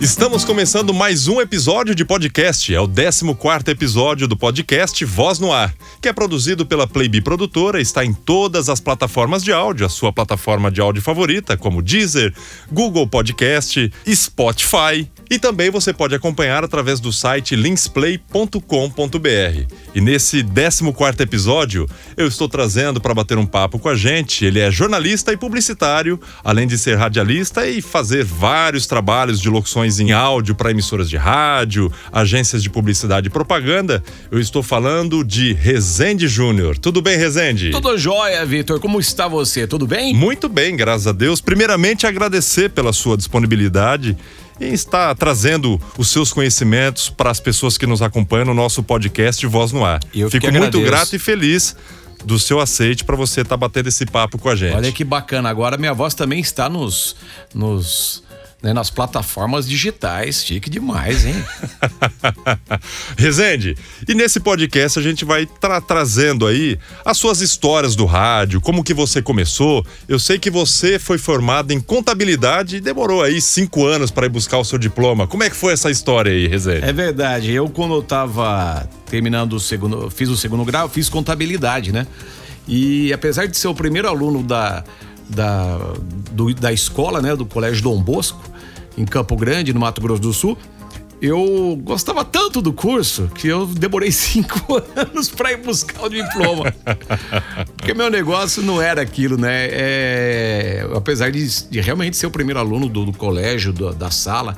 Estamos começando mais um episódio de podcast. É o 14 episódio do podcast Voz no Ar, que é produzido pela Playbee Produtora, está em todas as plataformas de áudio, a sua plataforma de áudio favorita, como Deezer, Google Podcast, Spotify. E também você pode acompanhar através do site linksplay.com.br. E nesse 14 episódio, eu estou trazendo para bater um papo com a gente. Ele é jornalista e publicitário, além de ser radialista e fazer vários trabalhos de locuções em áudio para emissoras de rádio, agências de publicidade e propaganda. Eu estou falando de Rezende Júnior. Tudo bem, Rezende? Tudo jóia, Vitor. Como está você? Tudo bem? Muito bem, graças a Deus. Primeiramente, agradecer pela sua disponibilidade em estar trazendo os seus conhecimentos para as pessoas que nos acompanham no nosso podcast Voz no Ar. Eu Fico muito grato e feliz do seu aceite para você estar tá batendo esse papo com a gente. Olha que bacana. Agora minha voz também está nos nos né, nas plataformas digitais. Chique demais, hein? Rezende, e nesse podcast a gente vai tra trazendo aí as suas histórias do rádio, como que você começou. Eu sei que você foi formado em contabilidade e demorou aí cinco anos para ir buscar o seu diploma. Como é que foi essa história aí, Rezende? É verdade. Eu, quando eu tava terminando o segundo, fiz o segundo grau, fiz contabilidade, né? E apesar de ser o primeiro aluno da da, do, da escola, né, do Colégio Dom Bosco, em Campo Grande, no Mato Grosso do Sul. Eu gostava tanto do curso que eu demorei cinco anos para ir buscar o diploma. Porque meu negócio não era aquilo, né? É, apesar de, de, realmente ser o primeiro aluno do, do colégio, do, da sala,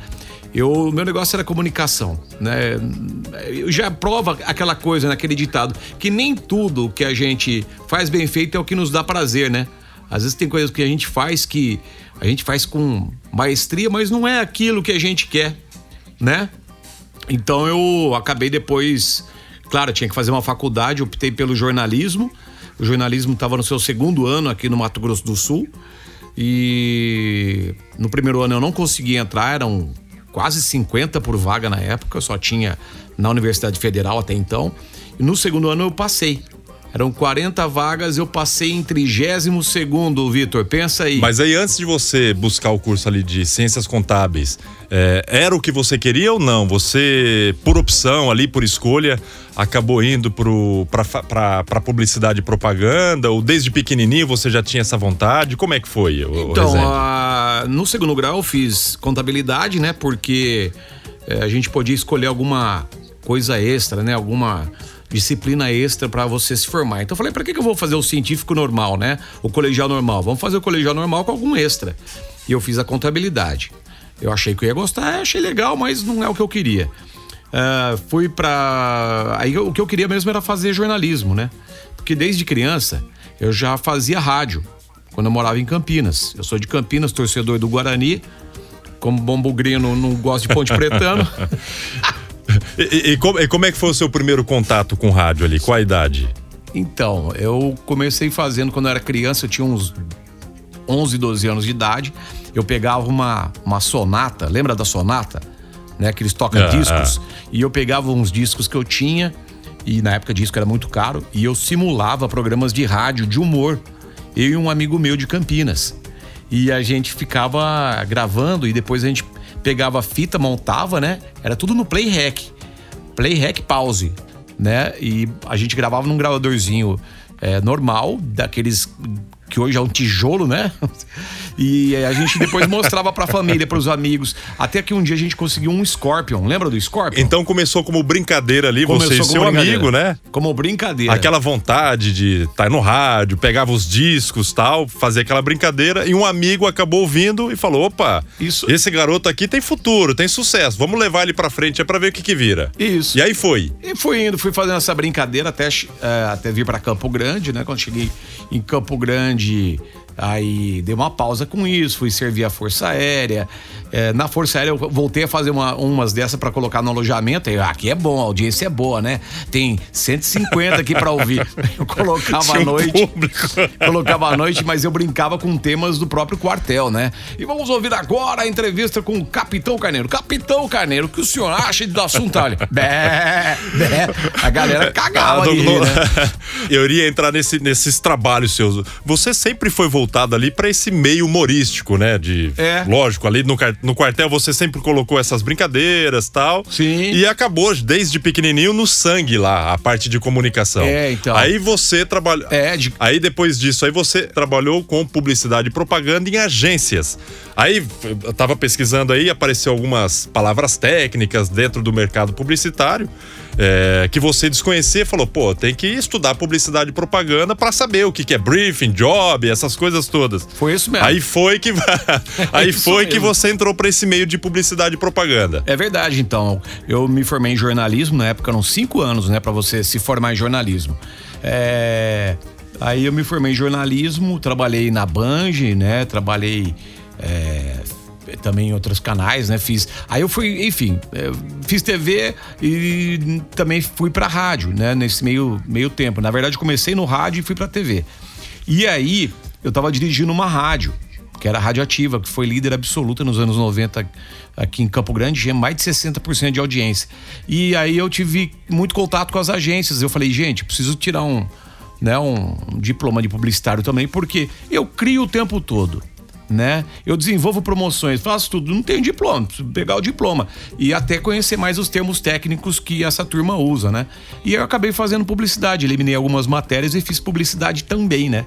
eu, meu negócio era comunicação, né? Eu já prova aquela coisa naquele ditado que nem tudo que a gente faz bem feito é o que nos dá prazer, né? Às vezes tem coisas que a gente faz que a gente faz com maestria, mas não é aquilo que a gente quer, né? Então eu acabei depois, claro, tinha que fazer uma faculdade, optei pelo jornalismo. O jornalismo estava no seu segundo ano aqui no Mato Grosso do Sul. E no primeiro ano eu não consegui entrar, eram quase 50 por vaga na época, só tinha na Universidade Federal até então. E no segundo ano eu passei. Eram 40 vagas, eu passei em 32 segundo, Vitor. Pensa aí. Mas aí, antes de você buscar o curso ali de ciências contábeis, é, era o que você queria ou não? Você, por opção ali, por escolha, acabou indo para publicidade e propaganda? Ou desde pequenininho você já tinha essa vontade? Como é que foi? O, então, a, no segundo grau eu fiz contabilidade, né? Porque é, a gente podia escolher alguma coisa extra, né? Alguma disciplina extra para você se formar. Então eu falei, para que, que eu vou fazer o científico normal, né? O colegial normal. Vamos fazer o colegial normal com algum extra. E eu fiz a contabilidade. Eu achei que eu ia gostar, achei legal, mas não é o que eu queria. Uh, fui para aí o que eu queria mesmo era fazer jornalismo, né? Porque desde criança eu já fazia rádio quando eu morava em Campinas. Eu sou de Campinas, torcedor do Guarani. Como bom bugrino, não gosto de ponte pretano. E, e, como, e, como, é que foi o seu primeiro contato com rádio ali? Qual a idade? Então, eu comecei fazendo quando eu era criança, eu tinha uns 11, 12 anos de idade. Eu pegava uma, uma sonata, lembra da sonata? Né, que eles tocam ah, discos. Ah. E eu pegava uns discos que eu tinha, e na época disco era muito caro, e eu simulava programas de rádio, de humor. Eu e um amigo meu de Campinas. E a gente ficava gravando e depois a gente pegava a fita, montava, né? Era tudo no Playhack. Playhack pause, né? E a gente gravava num gravadorzinho é, normal, daqueles que hoje é um tijolo, né? E a gente depois mostrava pra família, pros amigos. Até que um dia a gente conseguiu um Scorpion. Lembra do Scorpion? Então começou como brincadeira ali, começou você e seu amigo, né? Como brincadeira. Aquela vontade de estar tá no rádio, pegava os discos tal, fazer aquela brincadeira. E um amigo acabou ouvindo e falou: opa, Isso. esse garoto aqui tem futuro, tem sucesso. Vamos levar ele pra frente é pra ver o que que vira. Isso. E aí foi. E fui indo, fui fazendo essa brincadeira até, uh, até vir pra Campo Grande, né? Quando cheguei em Campo Grande de Aí dei uma pausa com isso, fui servir a Força Aérea. É, na Força Aérea eu voltei a fazer uma, umas dessas para colocar no alojamento. Aí, ah, aqui é bom, a audiência é boa, né? Tem 150 aqui para ouvir. Eu colocava à noite. colocava à noite, mas eu brincava com temas do próprio quartel, né? E vamos ouvir agora a entrevista com o Capitão Carneiro. Capitão Carneiro, o que o senhor acha do assunto? Olha, bé, bé. A galera cagava ali, né? Eu iria entrar nesse, nesses trabalhos seus. Você sempre foi voltado voltado ali para esse meio humorístico, né? De, é. Lógico, ali no, no quartel você sempre colocou essas brincadeiras tal. Sim. E acabou desde pequenininho no sangue lá, a parte de comunicação. É, então. Aí você trabalhou. É, de... Aí depois disso, aí você trabalhou com publicidade e propaganda em agências. Aí eu tava pesquisando aí, apareceu algumas palavras técnicas dentro do mercado publicitário é, que você desconhecia, falou, pô, tem que estudar publicidade e propaganda para saber o que, que é briefing, job, essas coisas todas. Foi isso mesmo. Aí foi que aí foi que você entrou para esse meio de publicidade e propaganda. É verdade, então. Eu me formei em jornalismo na época, eram cinco anos, né, para você se formar em jornalismo. É... Aí eu me formei em jornalismo, trabalhei na Bange, né? Trabalhei é, também em outros canais, né? Fiz. Aí eu fui, enfim, é, fiz TV e também fui para rádio, né? Nesse meio, meio tempo. Na verdade, comecei no rádio e fui para TV. E aí eu tava dirigindo uma rádio, que era Radioativa, que foi líder absoluta nos anos 90 aqui em Campo Grande, tinha mais de 60% de audiência. E aí eu tive muito contato com as agências. Eu falei, gente, preciso tirar um, né, um diploma de publicitário também, porque eu crio o tempo todo né? Eu desenvolvo promoções, faço tudo, não tenho diploma, preciso pegar o diploma e até conhecer mais os termos técnicos que essa turma usa, né? E eu acabei fazendo publicidade, eliminei algumas matérias e fiz publicidade também, né?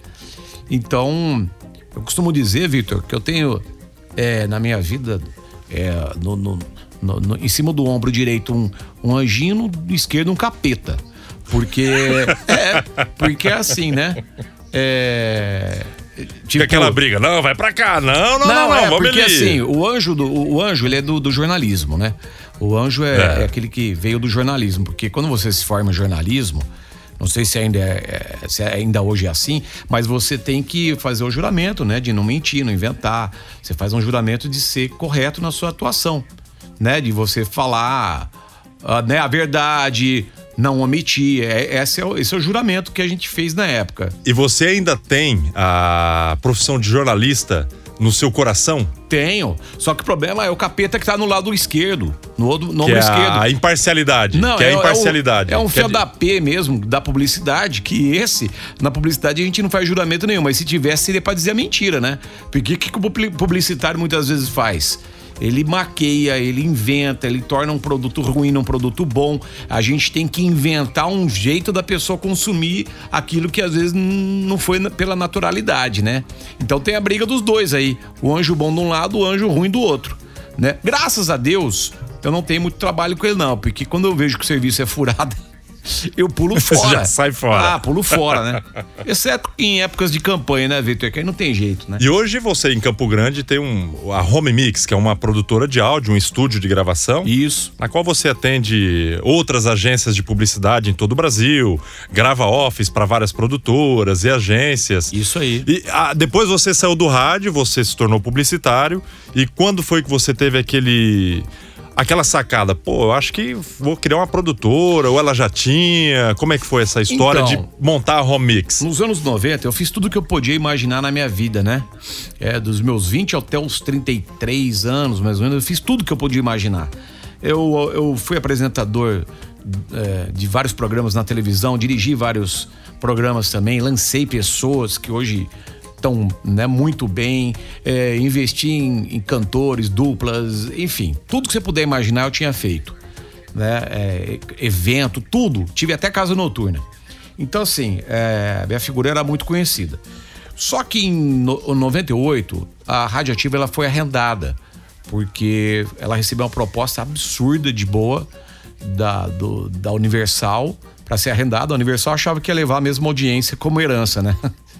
Então, eu costumo dizer, Victor, que eu tenho é, na minha vida é, no, no, no, em cima do ombro direito um, um anjinho, no esquerdo um capeta. Porque é, porque é assim, né? É, Tipo, aquela briga, não, vai pra cá, não, não, não, não, é, vamos porque ali. assim, o anjo, do, o anjo, ele é do, do jornalismo, né? O anjo é, é. é, aquele que veio do jornalismo, porque quando você se forma em jornalismo, não sei se ainda, é, é, se ainda hoje é assim, mas você tem que fazer o juramento, né? De não mentir, não inventar. Você faz um juramento de ser correto na sua atuação, né? De você falar uh, né, a verdade, não omitir. É, esse, é o, esse é o juramento que a gente fez na época. E você ainda tem a profissão de jornalista no seu coração? Tenho. Só que o problema é o capeta que tá no lado esquerdo. No, no ombro é esquerdo. A imparcialidade. Não, que é, a imparcialidade. É, o, é um fio da P mesmo, da publicidade, que esse, na publicidade a gente não faz juramento nenhum, mas se tivesse seria pra dizer a mentira, né? Porque o que, que o publicitário muitas vezes faz? Ele maqueia, ele inventa, ele torna um produto ruim num produto bom. A gente tem que inventar um jeito da pessoa consumir aquilo que às vezes não foi pela naturalidade, né? Então tem a briga dos dois aí, o anjo bom de um lado, o anjo ruim do outro, né? Graças a Deus, eu não tenho muito trabalho com ele não, porque quando eu vejo que o serviço é furado, eu pulo fora. Já sai fora. Ah, pulo fora, né? Exceto em épocas de campanha, né, Vitor? Que aí não tem jeito, né? E hoje você em Campo Grande tem um, a Home Mix, que é uma produtora de áudio, um estúdio de gravação. Isso. Na qual você atende outras agências de publicidade em todo o Brasil, grava office para várias produtoras e agências. Isso aí. E ah, depois você saiu do rádio, você se tornou publicitário. E quando foi que você teve aquele aquela sacada, pô, eu acho que vou criar uma produtora, ou ela já tinha? Como é que foi essa história então, de montar a Home Mix? Nos anos 90, eu fiz tudo que eu podia imaginar na minha vida, né? É, dos meus 20 até os 33 anos, mais ou menos, eu fiz tudo que eu podia imaginar. Eu, eu fui apresentador é, de vários programas na televisão, dirigi vários programas também, lancei pessoas que hoje estão né, muito bem, é, investir em, em, cantores, duplas, enfim, tudo que você puder imaginar eu tinha feito. Né? É, evento, tudo. Tive até casa noturna. Então, assim, é, minha figura era muito conhecida. Só que em no, 98, a Radioativa ela foi arrendada, porque ela recebeu uma proposta absurda de boa da, do, da Universal para ser arrendada. A Universal achava que ia levar a mesma audiência como herança, né?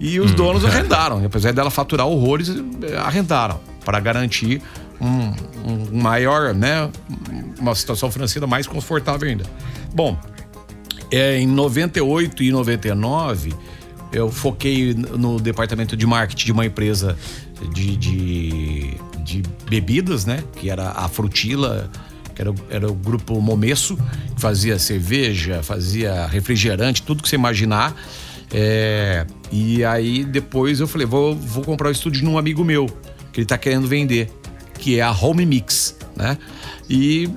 E os hum. donos arrendaram. Apesar dela faturar horrores, arrendaram para garantir um, um, maior, né? Uma situação financeira mais confortável ainda. Bom, é, em 98 e 99 eu foquei no departamento de marketing de uma empresa de, de, de bebidas, né? Que era a Frutila, que era, era o grupo Momesso, que fazia cerveja, fazia refrigerante, tudo que você imaginar. É, e aí depois eu falei, vou, vou comprar o estúdio de um amigo meu, que ele tá querendo vender, que é a Home Mix, né? E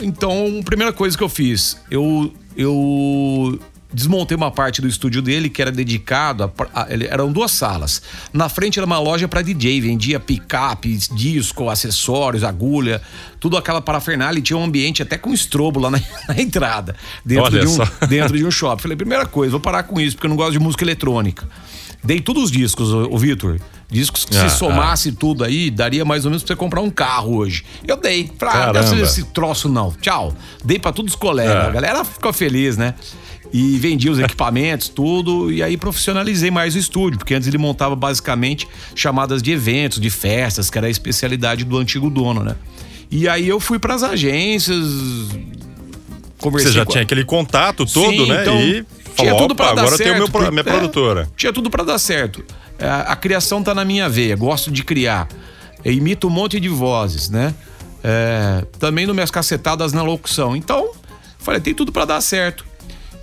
então, a primeira coisa que eu fiz, eu, eu desmontei uma parte do estúdio dele que era dedicado a, a, eram duas salas. Na frente era uma loja para DJ, vendia picapes, disco, acessórios, agulha, tudo aquela parafernália e tinha um ambiente até com estrobo lá na, na entrada, dentro de, um, dentro de um shopping. Falei, primeira coisa, vou parar com isso porque eu não gosto de música eletrônica. Dei todos os discos, o, o Vitor. Discos que ah, se somasse ah. tudo aí, daria mais ou menos pra você comprar um carro hoje. Eu dei. Falei, ah, não esse troço não. Tchau. Dei pra todos os colegas. É. A galera ficou feliz, né? E vendi os equipamentos, tudo, e aí profissionalizei mais o estúdio, porque antes ele montava basicamente chamadas de eventos, de festas, que era a especialidade do antigo dono, né? E aí eu fui para as agências, conversei Você já com... tinha aquele contato todo, Sim, né? Então, e tinha tudo para dar agora certo. Agora tenho meu, minha é, produtora. Tinha tudo para dar certo. É, a criação tá na minha veia, gosto de criar. Eu imito um monte de vozes, né? É, também no minhas cacetadas na locução. Então, falei, tem tudo para dar certo.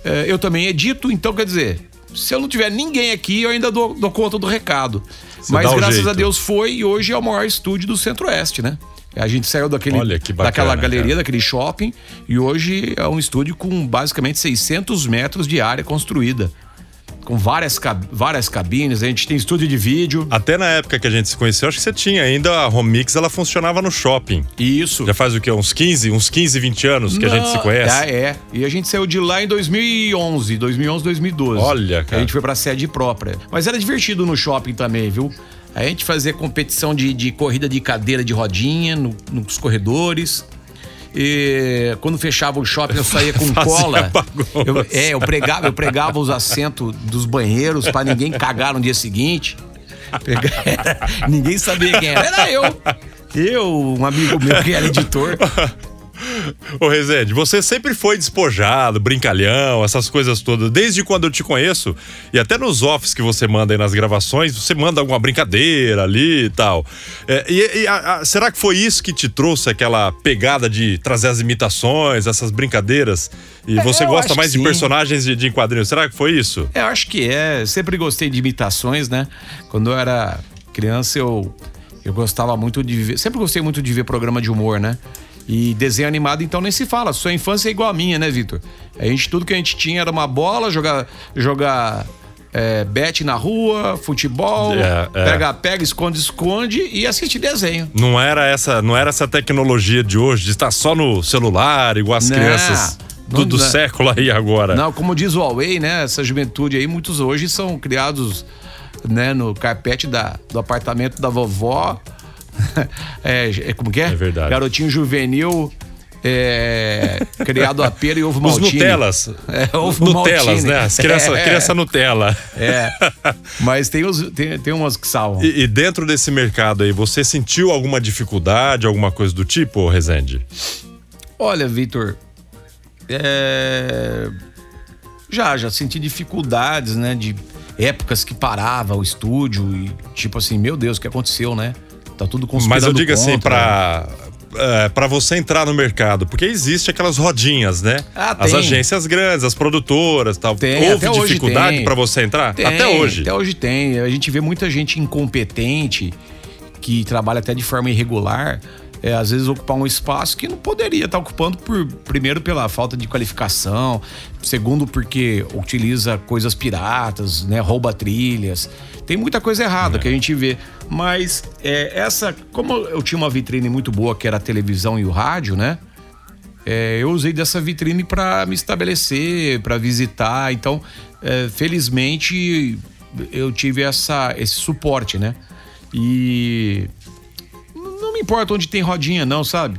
É, eu também edito, então quer dizer, se eu não tiver ninguém aqui, eu ainda dou, dou conta do recado. Você Mas graças jeito. a Deus foi e hoje é o maior estúdio do Centro-Oeste, né? A gente saiu daquele, bacana, daquela galeria, cara. daquele shopping, e hoje é um estúdio com basicamente 600 metros de área construída com várias, várias cabines, a gente tem estúdio de vídeo. Até na época que a gente se conheceu, acho que você tinha ainda a Home Mix, ela funcionava no shopping. Isso. Já faz o quê? Uns 15, uns 15, 20 anos que Não, a gente se conhece? Ah, é. E a gente saiu de lá em 2011, 2011, 2012. Olha, cara. A gente foi pra sede própria. Mas era divertido no shopping também, viu? A gente fazia competição de, de corrida de cadeira de rodinha no, nos corredores. E quando fechava o shopping, eu saía com cola. Eu, é, eu pregava, eu pregava os assentos dos banheiros para ninguém cagar no dia seguinte. ninguém sabia quem era. Era eu. Eu, um amigo meu que era editor. Ô Rezende, você sempre foi despojado, brincalhão, essas coisas todas. Desde quando eu te conheço, e até nos offs que você manda aí nas gravações, você manda alguma brincadeira ali e tal. É, e, e a, a, será que foi isso que te trouxe aquela pegada de trazer as imitações, essas brincadeiras? E é, você gosta mais de personagens de, de quadrinhos? Será que foi isso? Eu acho que é. Sempre gostei de imitações, né? Quando eu era criança, eu, eu gostava muito de ver. Sempre gostei muito de ver programa de humor, né? E desenho animado, então, nem se fala. Sua infância é igual a minha, né, Vitor? A gente, tudo que a gente tinha era uma bola, jogar, jogar é, bet na rua, futebol, é, é. pega, pega, esconde, esconde e assistir desenho. Não era essa, não era essa tecnologia de hoje, de estar só no celular, igual as não, crianças do, do século aí agora. Não, como diz o Huawei, né? Essa juventude aí, muitos hoje são criados né, no carpete da, do apartamento da vovó é, é, como que é? É verdade. Garotinho juvenil. É, criado a pera e ovo maltine. Os Nutellas. É, ovo Nutellas, maltine. né? As criança, é, criança Nutella. É. Mas tem, os, tem, tem umas que salvam. E, e, dentro desse mercado aí, você sentiu alguma dificuldade, alguma coisa do tipo, Rezende? Olha, Vitor, é... já, já senti dificuldades, né? De épocas que parava o estúdio e tipo assim, meu Deus, o que aconteceu, né? Tá tudo Mas eu digo assim, contra, assim, para é, para você entrar no mercado? Porque existe aquelas rodinhas, né? Ah, as agências grandes, as produtoras, tal. Tem, Houve dificuldade para você entrar? Tem, até hoje. Até hoje tem. A gente vê muita gente incompetente que trabalha até de forma irregular. É, às vezes ocupar um espaço que não poderia estar ocupando por primeiro pela falta de qualificação, segundo porque utiliza coisas piratas, né, rouba trilhas. Tem muita coisa errada é. que a gente vê. Mas é, essa, como eu tinha uma vitrine muito boa, que era a televisão e o rádio, né? É, eu usei dessa vitrine para me estabelecer, para visitar. Então, é, felizmente, eu tive essa, esse suporte, né? E não me importa onde tem rodinha, não, sabe?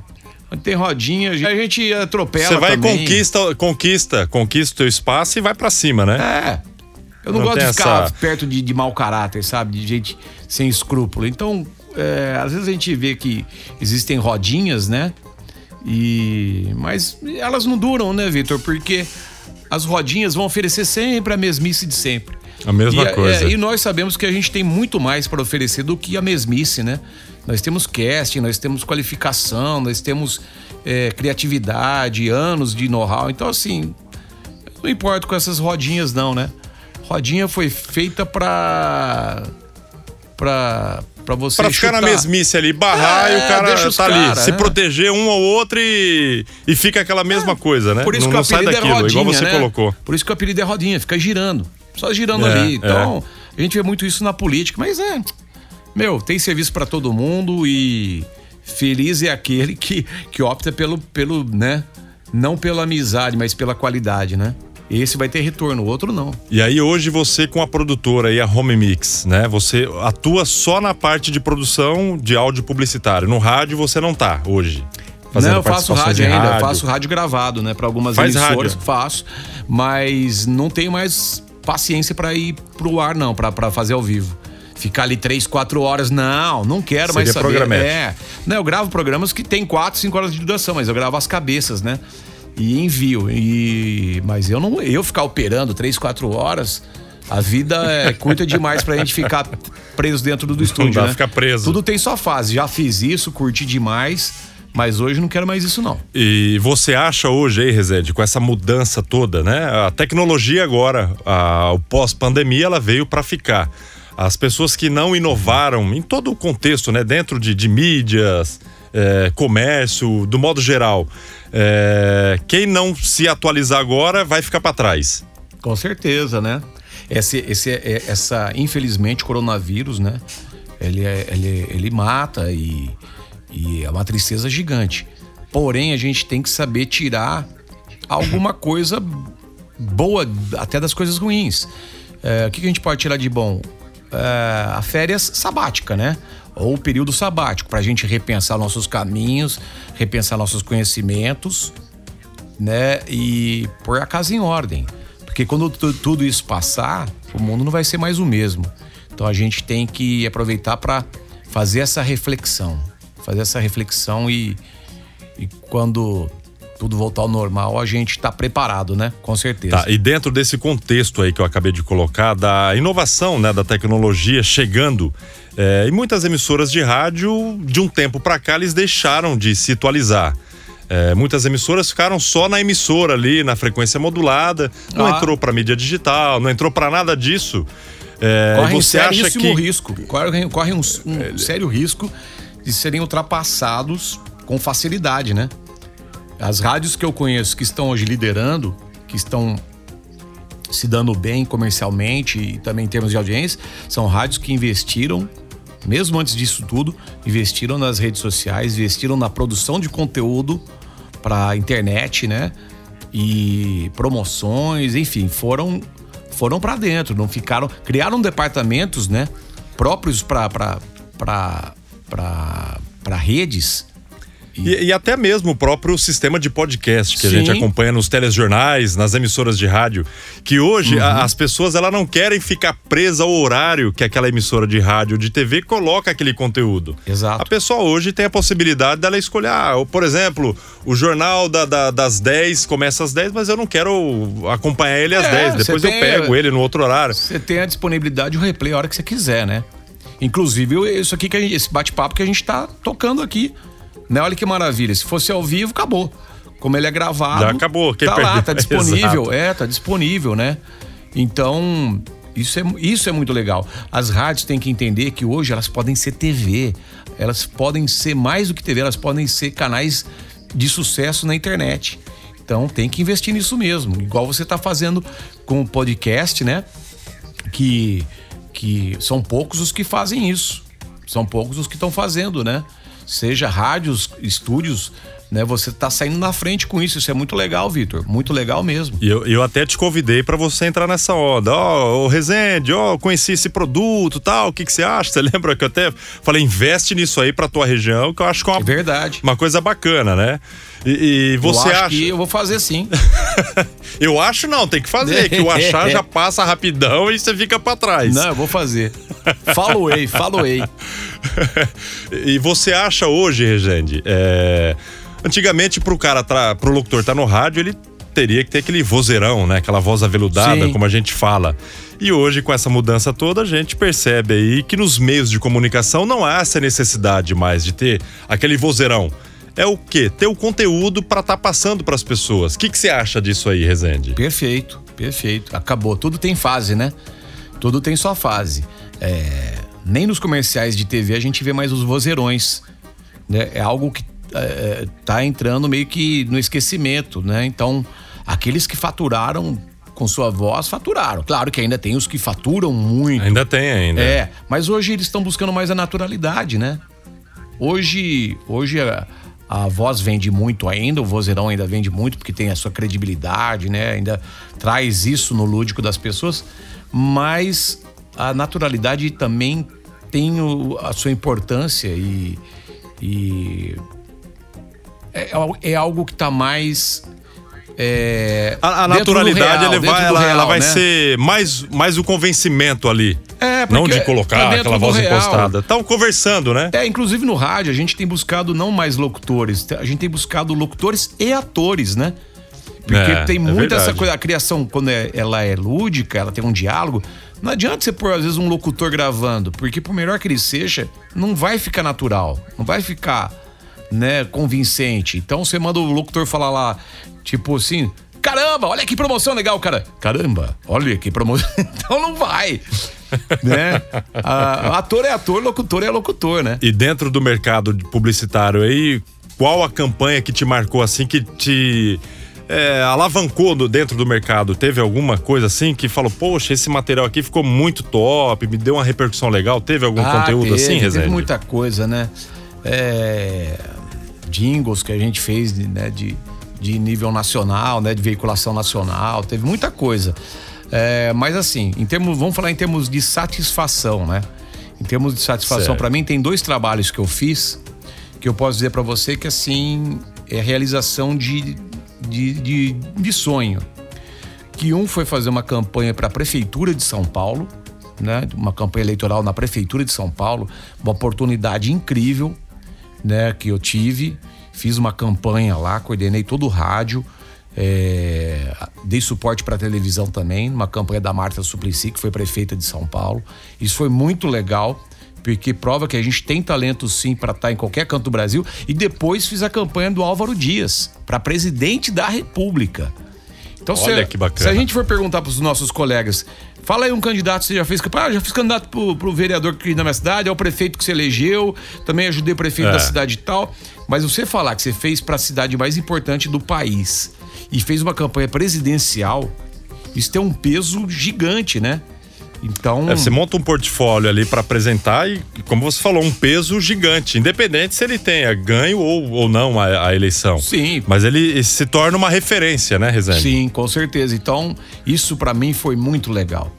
Onde tem rodinha, a gente atropela. Você vai também. conquista, conquista, conquista o teu espaço e vai para cima, né? É. Eu não, não gosto de ficar essa... perto de, de mau caráter, sabe? De gente sem escrúpulo. Então, é, às vezes a gente vê que existem rodinhas, né? E mas elas não duram, né, Vitor? Porque as rodinhas vão oferecer sempre a mesmice de sempre. A mesma e, coisa. É, e nós sabemos que a gente tem muito mais para oferecer do que a mesmice, né? Nós temos casting, nós temos qualificação, nós temos é, criatividade, anos de know-how. Então, assim, não importa com essas rodinhas, não, né? Rodinha foi feita para para para você Pra ficar chutar. na mesmice ali, barrar É, e o cara tá ali, cara, se é. proteger um ao outro e, e fica aquela mesma coisa, né? Por isso não que o não sai apelido daquilo, é rodinha, igual você né? colocou. Por isso que o apelido é rodinha, fica girando. Só girando É, ali. é. Então, a gente vê muito isso na política, mas é. Meu, tem serviço para todo mundo e feliz é aquele que, que opta pelo, pelo, né? Não pela amizade, mas pela qualidade, né? Esse vai ter retorno, o outro não. E aí hoje você com a produtora e a Home Mix, né? Você atua só na parte de produção de áudio publicitário. No rádio você não tá hoje. não, eu faço rádio ainda, eu rádio. faço rádio gravado, né, para algumas Faz emissoras, rádio? faço, mas não tenho mais paciência para ir pro ar não, para pra fazer ao vivo. Ficar ali três, quatro horas, não, não quero mais Seria saber. programete. É, não, eu gravo programas que tem quatro, cinco horas de duração, mas eu gravo as cabeças, né? E envio. E mas eu não, eu ficar operando três, quatro horas, a vida é curta demais pra gente ficar preso dentro do estúdio, dá, né? fica preso. Tudo tem sua fase. Já fiz isso, curti demais, mas hoje não quero mais isso não. E você acha hoje aí, Rezende, com essa mudança toda, né? A tecnologia agora, a, o pós-pandemia, ela veio para ficar. As pessoas que não inovaram em todo o contexto, né? Dentro de, de mídias, é, comércio, do modo geral. é, quem não se atualizar agora vai ficar para trás. Com certeza, né? Esse, esse, é- essa, infelizmente, coronavírus, né? Ele, é- ele, ele mata e, e é uma tristeza gigante. Porém, a gente tem que saber tirar alguma coisa boa, até das coisas ruins. É, o que que a gente pode tirar de bom? É, a férias sabática, né? Ou o período sabático, para a gente repensar nossos caminhos, repensar nossos conhecimentos, né? E pôr a casa em ordem. Porque quando tu- tudo isso passar, o mundo não vai ser mais o mesmo. Então a gente tem que aproveitar para fazer essa reflexão. Fazer essa reflexão e, e quando tudo voltar ao normal, a gente tá preparado, né? Com certeza. Tá, e dentro desse contexto aí que eu acabei de colocar, da inovação, né, da tecnologia chegando, é, e muitas emissoras de rádio, de um tempo para cá, eles deixaram de se atualizar. É, muitas emissoras ficaram só na emissora ali, na frequência modulada, não Ah. entrou para mídia digital, não entrou para nada disso. É, corre um seríssimo que risco. Corre, corre um, um sério risco de serem ultrapassados com facilidade, né? As rádios que eu conheço que estão hoje liderando, que estão se dando bem comercialmente e também em termos de audiência, são rádios que investiram, mesmo antes disso tudo, investiram nas redes sociais, investiram na produção de conteúdo para internet, né? E promoções, enfim, foram foram para dentro, não ficaram, criaram departamentos, né, próprios para para para redes E, e até mesmo o próprio sistema de podcast que a Sim. gente acompanha nos telejornais, nas emissoras de rádio, que hoje Uhum. a- as pessoas ela não querem ficar presa ao horário que aquela emissora de rádio de TV coloca aquele conteúdo. Exato. A pessoa hoje tem a possibilidade dela escolher, ah, por exemplo, o jornal da- da- das 10 começa às 10, mas eu não quero acompanhar ele às É, 10, depois você eu tem- pego ele no outro horário. Você tem a disponibilidade, o replay a hora que você quiser, né? Inclusive, isso aqui que a gente, esse bate-papo que a gente tá tocando aqui. Né? Olha que maravilha. Se fosse ao vivo, acabou. Como ele é gravado. Já acabou, quem tá lá, perdeu. tá disponível. Exato. É, tá disponível, né? Então, isso é, isso é muito legal. As rádios têm que entender que hoje elas podem ser TV. Elas podem ser mais do que TV, elas podem ser canais de sucesso na internet. Então tem que investir nisso mesmo. Igual você tá fazendo com o podcast, né? que, que são poucos os que fazem isso. São poucos os que estão fazendo, né? Seja rádios, estúdios, né? Você tá saindo na frente com isso. Isso é muito legal, Vitor. Muito legal mesmo. E eu, eu até te convidei para você entrar nessa onda. Ó, ô Rezende, ó, conheci esse produto tal, o que, que você acha? Você lembra que eu até falei, investe nisso aí pra tua região, que eu acho que é uma, É verdade. uma coisa bacana, né? E, e você acha. que eu vou fazer sim. eu acho não, tem que fazer, que o achar já passa rapidão e você fica pra trás. Não, eu vou fazer. Faloei, faloei. e você acha hoje, Regende, é, antigamente pro cara, tra... pro locutor tá no rádio, ele teria que ter aquele vozeirão, né? Aquela voz aveludada, Sim. como a gente fala. E hoje, com essa mudança toda, a gente percebe aí que nos meios de comunicação não há essa necessidade mais de ter aquele vozeirão. É o quê? Ter o conteúdo para estar passando para as pessoas. O que, que você acha disso aí, Rezende? Perfeito, perfeito. Acabou. Tudo tem fase, né? Tudo tem sua fase. É, nem nos comerciais de TV a gente vê mais os vozeirões. Né? É algo que é, tá entrando meio que no esquecimento, né? Então, aqueles que faturaram com sua voz, faturaram. Claro que ainda tem os que faturam muito. Ainda tem, ainda. É, mas hoje eles estão buscando mais a naturalidade, né? Hoje, hoje a, a voz vende muito ainda, o vozeirão ainda vende muito porque tem a sua credibilidade, né? Ainda traz isso no lúdico das pessoas, mas a naturalidade também tem o- a sua importância e, e é, é algo que está mais é, A, a naturalidade real, dentro vai, ela, ela vai né? ser mais, mais o convencimento ali. É, não porque de colocar tá aquela voz real. impostada. Estão conversando, né? É, inclusive no rádio a gente tem buscado não mais locutores, a gente tem buscado locutores e atores, né? Porque É, tem é muita essa verdade. coisa, a criação, quando é- ela é lúdica, ela tem um diálogo. Não adianta você pôr, às vezes, um locutor gravando, porque por melhor que ele seja, não vai ficar natural, não vai ficar, né, convincente. Então você manda o locutor falar lá, tipo assim, caramba, olha que promoção legal, cara. Caramba, olha que promoção. então não vai. né? A- ator é ator, locutor é locutor, né? E dentro do mercado publicitário aí, qual a campanha que te marcou assim, que te é, alavancou no- dentro do mercado? Teve alguma coisa assim que falou, poxa, esse material aqui ficou muito top, me deu uma repercussão legal? Teve algum conteúdo teve, assim, Teve Rezende? muita coisa, né? É, jingles que a gente fez né, de, de nível nacional, né? De veiculação nacional, teve muita coisa. É, mas assim, em termos, vamos falar em termos de satisfação, né? Em termos de satisfação, para mim tem dois trabalhos que eu fiz que eu posso dizer para você que assim é realização de, de, de, de sonho. Que um foi fazer uma campanha para a prefeitura de São Paulo, né? Uma campanha eleitoral na prefeitura de São Paulo, uma oportunidade incrível, né? Que eu tive, fiz uma campanha lá, coordenei todo o rádio, é, dei suporte para televisão também, uma campanha da Marta Suplicy, que foi prefeita de São Paulo. Isso foi muito legal, porque prova que a gente tem talento sim para estar em qualquer canto do Brasil. E depois fiz a campanha do Álvaro Dias para presidente da República. Então, Olha se, que bacana. se a gente for perguntar para os nossos colegas, fala aí um candidato que você já fez. Ah, já fiz candidato pro, pro vereador aqui na minha cidade, é o prefeito que você elegeu, também ajudei o prefeito É. da cidade e tal. Mas você falar que você fez para a cidade mais importante do país e fez uma campanha presidencial, isso tem um peso gigante, né? Então. É, você monta um portfólio ali para apresentar e, como você falou, um peso gigante, independente se ele tenha ganho ou, ou não a, a eleição. Sim. Mas ele se torna uma referência, né, Rezende? Sim, com certeza. Então, isso pra mim foi muito legal.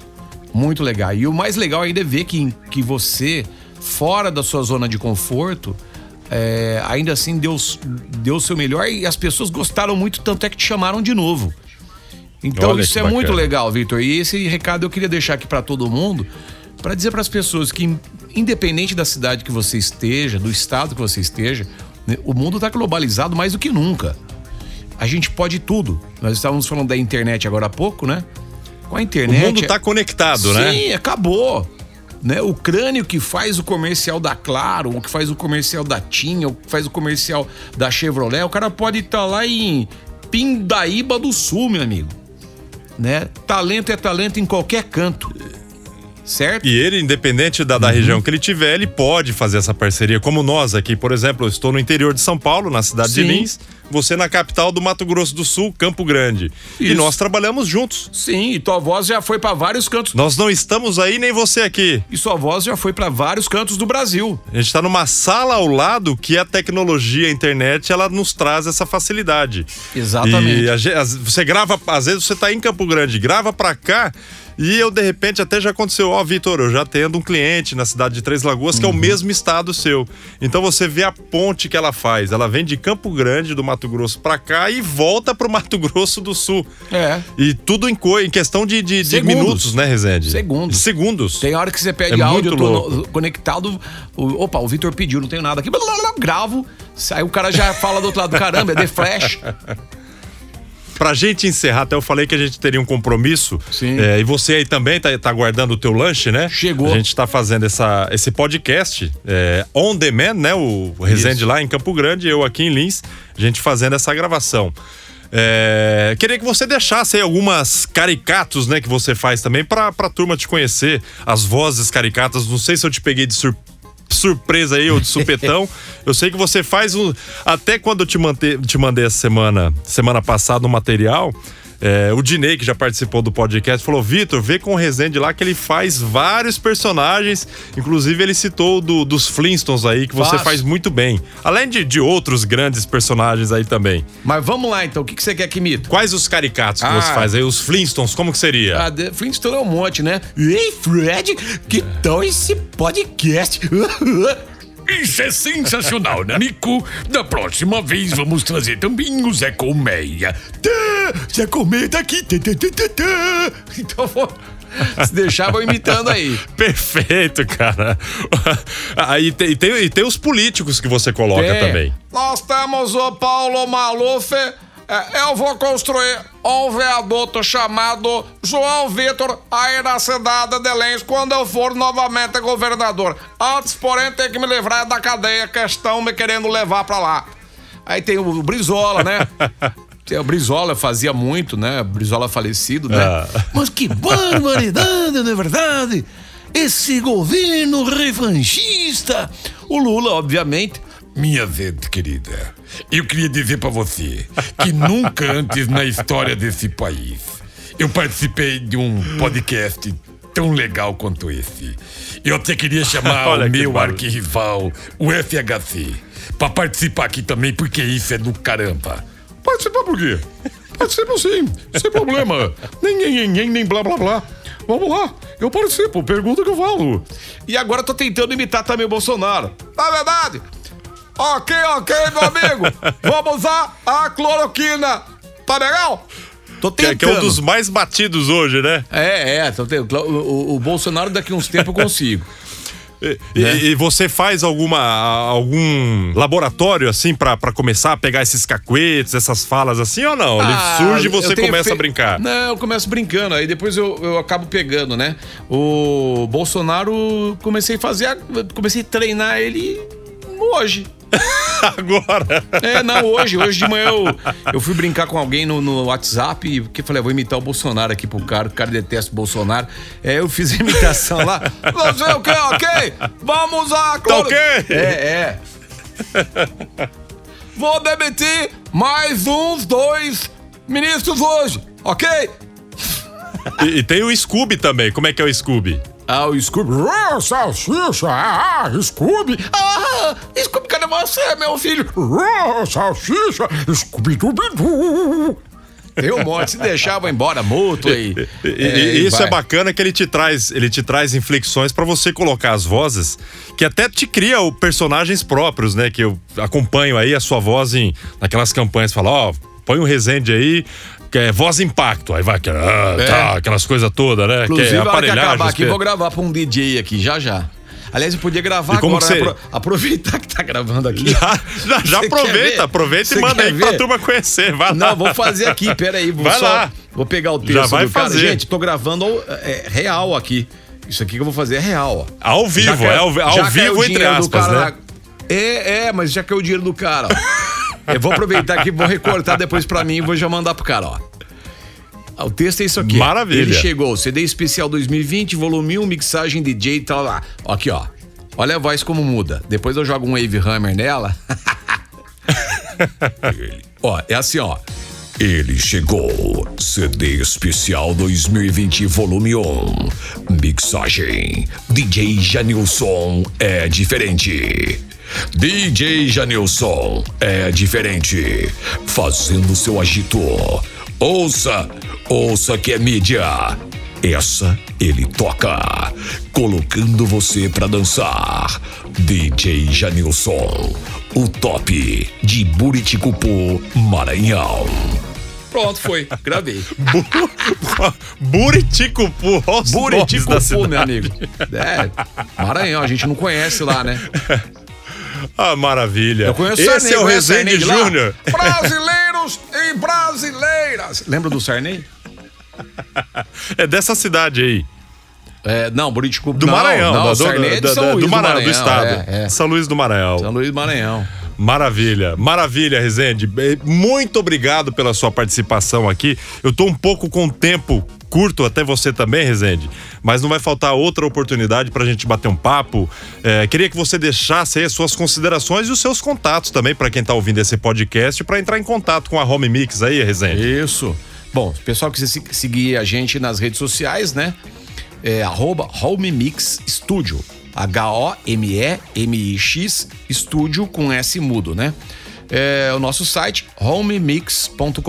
Muito legal. E o mais legal ainda é ver que, que você, fora da sua zona de conforto, é, ainda assim deu deu o seu melhor e as pessoas gostaram muito, tanto é que te chamaram de novo. Então Olha isso é muito bacana. legal, Vitor. E esse recado eu queria deixar aqui pra todo mundo, pra dizer para as pessoas que independente da cidade que você esteja, do estado que você esteja, né, o mundo tá globalizado mais do que nunca. A gente pode tudo. Nós estávamos falando da internet agora há pouco, né? Com a O internet. mundo tá conectado, né? Sim, acabou. Né? O crânio que faz o comercial da Claro, o que faz o comercial da Tinha, o que faz o comercial da Chevrolet, o cara pode estar lá em Pindaíba do Sul, meu amigo. Né? Talento é talento em qualquer canto. Certo? E ele, independente da, Uhum. da região que ele tiver, ele pode fazer essa parceria. Como nós aqui, por exemplo, eu estou no interior de São Paulo, na cidade de Sim. Lins, você na capital do Mato Grosso do Sul, Campo Grande. E Isso. nós trabalhamos juntos. Sim, e tua voz já foi para vários cantos. Nós não estamos aí, nem você aqui. E sua voz já foi para vários cantos do Brasil. A gente está numa sala ao lado que a tecnologia, a internet, ela nos traz essa facilidade. Exatamente. E a as- você grava, às vezes você tá em Campo Grande, grava pra cá e eu, de repente, até já aconteceu, ó, Vitor, eu já tendo um cliente na cidade de Três Lagoas que é o mesmo estado seu. Então você vê a ponte que ela faz. Ela vem de Campo Grande, do Mato Grosso, pra cá e volta pro Mato Grosso do Sul. É. E tudo em, co- em questão de, de- de minutos, né, Rezende? Segundos. Segundos. Tem hora que você pede É áudio, eu tô louco. conectado. o- opa, o Vitor pediu, não tenho nada aqui. blá, blá, blá, Gravo. Aí o cara já fala do outro lado, caramba, é The Flash. pra gente encerrar, até eu falei que a gente teria um compromisso. Sim. É, e você aí também tá, tá guardando o teu lanche, né? Chegou. A gente tá fazendo essa, esse podcast é, on demand, né? O, Resende Isso. lá em Campo Grande, eu aqui em Lins, a gente fazendo essa gravação. É, queria que você deixasse aí algumas caricatos, né, que você faz também pra, pra turma te conhecer, as vozes caricatas. Não sei se eu te peguei de sur- surpresa aí ou de supetão. eu sei que você faz um. Até quando eu te, mante, te mandei essa semana, semana passada, um material. É, o Dinei, que já participou do podcast, falou: Vitor, vê com o Rezende lá que ele faz vários personagens. Inclusive, ele citou do, dos Flintstones aí, que você Faço. faz muito bem. Além de, de outros grandes personagens aí também. Mas vamos lá então, o que, que você quer que imita? Quais os caricatos que Ah. você faz aí? Os Flintstones, como que seria? Ah, de- Flintstone é um monte, né? Ei, Fred, que tal esse podcast? Isso é sensacional, Nanico. Da próxima vez vamos trazer também o Zé Colmeia. Tá, Zé Colmeia tá aqui. Tá, tá, tá, tá, tá. Então, vou... se deixar, vou imitando aí. Perfeito, cara. Aí tem, e tem, e tem os políticos que você coloca Tem. também. Nós temos o Paulo Maluf. É, Eu vou construir um viaduto chamado João Vitor aí na cidade de Lens quando eu for novamente governador. Antes, porém, tem que me livrar da cadeia que estão me querendo levar pra lá. Aí tem o Brizola, né? Tem O Brizola fazia muito, né? Brizola falecido, né? Ah. Mas que barbaridade, não é verdade? Esse governo revanchista. O Lula, obviamente, Minha gente querida, eu queria dizer pra você que nunca antes na história desse país eu participei de um podcast tão legal quanto esse. Eu até queria chamar o meu barulho. arquirrival, o FHC, pra participar aqui também, porque isso é do caramba. Participar por quê? Participo sim, sem problema. Nem, nem, nem, nem, nem blá blá blá. Vamos lá, eu participo, pergunta que eu falo. E agora eu tô tentando imitar também o Bolsonaro. Na verdade, ok, ok, meu amigo. Vamos usar a cloroquina. Tá legal? Tô Que, é- tentando. que é um dos mais batidos hoje, né? É, é, tô tentando. O, o- o Bolsonaro daqui uns tempos eu consigo. E, Né? e você faz alguma algum laboratório assim pra pra começar a pegar esses cacuetes, essas falas assim ou não? Ele Ah, surge e você começa fe- a brincar. Não, eu começo brincando, aí depois eu, eu acabo pegando, né? O Bolsonaro, comecei a fazer, comecei a treinar ele hoje. Agora. É, não, hoje. Hoje de manhã eu, eu fui brincar com alguém no, no WhatsApp e que falei, vou imitar o Bolsonaro aqui pro cara, o cara detesta o Bolsonaro. É, eu fiz a imitação lá. Você o quê, ok? Vamos a Tá ok? É, é. Vou demitir mais uns dois ministros hoje, ok? E, e tem o Scooby também. Como é que é o Scooby? Ah, o Scooby. Ah, salsicha, ah, Scooby. Ah, Scooby, cadê você, meu filho? Ah, salsicha, Scooby-Dooby-Doo. Tem um monte, se deixar, vou embora, multo aí. E- e- isso é bacana que ele te traz, ele te traz inflexões pra você colocar as vozes que até te cria o personagens próprios, né? Que eu acompanho aí a sua voz em naquelas campanhas, fala, ó, põe um Resende aí, que é voz impacto, aí vai, que, ah, tá, aquelas coisas todas, né? Inclusive, que é a hora que aparelhagem. acabar aqui, que- vou gravar pra um DJ aqui, já já. Aliás, eu podia gravar como agora, que né? você- Apro- aproveitar que tá gravando aqui. Já, já, já quer aproveita, aproveita Você e manda quer aí pra ver? turma conhecer. Vai lá. Não, vou fazer aqui, peraí. Vou Vai só, lá. Vou pegar o texto Já vai do cara. fazer. Gente, tô gravando é, real aqui. Isso aqui que eu vou fazer é real, ó. Ao vivo, Já é ao, ao vivo, entre aspas, né? É, é, mas já caiu o dinheiro do cara, ó. Eu vou aproveitar aqui, vou recortar depois pra mim e vou já mandar pro cara, ó. Ah, O texto é isso aqui. Maravilha. Ele chegou, CD especial 2020, volume 1, mixagem DJ e tal lá. Aqui, ó. Olha a voz como muda. Depois eu jogo um Wave Hammer nela. ó, é assim, ó. Ele chegou. CD especial 2020, volume 1. Mixagem. DJ Janilson é diferente. DJ Janilson é diferente. Fazendo seu agito. Ouça, ouça que é mídia. Essa ele toca, colocando você pra dançar. DJ Janilson, o top de Buriticupu, Maranhão. Pronto, foi. Gravei. Buriticupu, Buriticupu, meu amigo. É, Maranhão, a gente não conhece lá, né? Ah, maravilha. Eu conheço Esse é o Resende? Júnior. Brasileiros e brasileiras. lembra do Sarney? É dessa cidade aí. É, não, Buriticuba. Do não, Maranhão. Não, da- do, Sarney é de São da- Luís do Maranhão, do estado. É, é. São Luís do Maranhão. São Luís do Maranhão. Maravilha, maravilha, Rezende. Muito obrigado pela sua participação aqui. Eu tô um pouco com tempo curto, até você também, Rezende, mas não vai faltar outra oportunidade pra gente bater um papo. Eh, queria que você deixasse aí as suas considerações e os seus contatos também pra quem tá ouvindo esse podcast pra entrar em contato com a Home Mix aí, Rezende. Isso. Bom, pessoal que se- seguir a gente nas redes sociais, né? É arroba Home Mix Studio. H-O-M-E-M-I-X Studio com S mudo, né? É o nosso site homemix.com.br.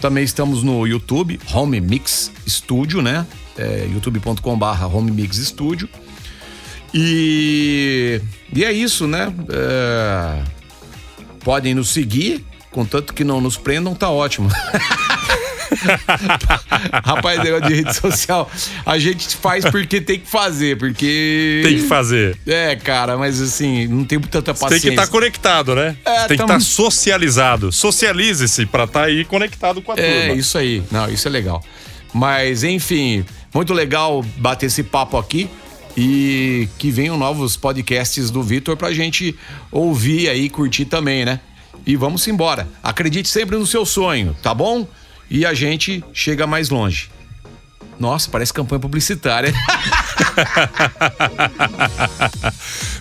Também estamos no YouTube, Home Mix Studio, né? É, youtube.com/barra Home Mix Studio. E, e é isso, né? É, podem nos seguir, contanto que não nos prendam, tá ótimo. Rapaz, negócio de rede social, a gente faz porque tem que fazer, porque. Tem que fazer. É, cara, mas assim, não tem tanta Tem paciência. que estar conectado, né? É, tem que tamo- estar socializado. Socialize-se pra estar aí conectado com a É, turma. isso aí. Não, isso é legal. Mas, enfim, muito legal bater esse papo aqui e que venham novos podcasts do Vitor pra gente ouvir aí, curtir também, né? E vamos embora. Acredite sempre no seu sonho, tá bom? E a gente chega mais longe. Nossa, parece campanha publicitária.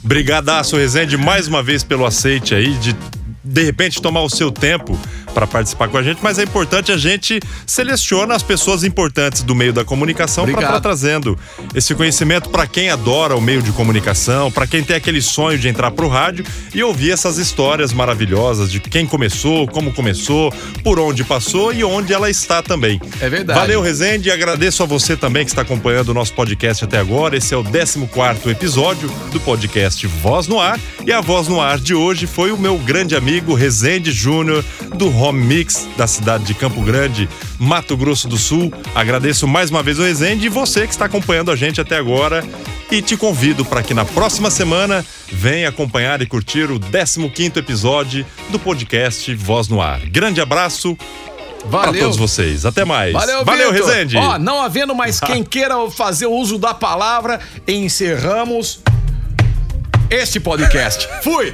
Brigadaço, Rezende, mais uma vez pelo aceite aí de de repente tomar o seu tempo para participar com a gente, mas é importante a gente seleciona as pessoas importantes do meio da comunicação para estar trazendo esse conhecimento para quem adora o meio de comunicação, para quem tem aquele sonho de entrar pro rádio e ouvir essas histórias maravilhosas de quem começou, como começou, por onde passou e onde ela está também. É verdade. Valeu, Rezende, agradeço a você também que está acompanhando o nosso podcast até agora. Esse é o 14 episódio do podcast Voz no Ar. E a Voz no Ar de hoje foi o meu grande amigo Rezende Júnior, do Home Mix, da cidade de Campo Grande, Mato Grosso do Sul. Agradeço mais uma vez o Rezende e você que está acompanhando a gente até agora. E te convido para que na próxima semana venha acompanhar e curtir o 15 episódio do podcast Voz no Ar. Grande abraço para Valeu. todos vocês. Até mais. Valeu, Valeu. Rezende. Ó, não havendo mais quem queira fazer uso da palavra, encerramos este podcast. Fui!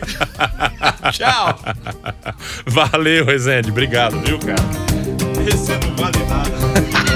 Tchau! Valeu, Rezende. Obrigado, viu, cara? Esse não vale nada.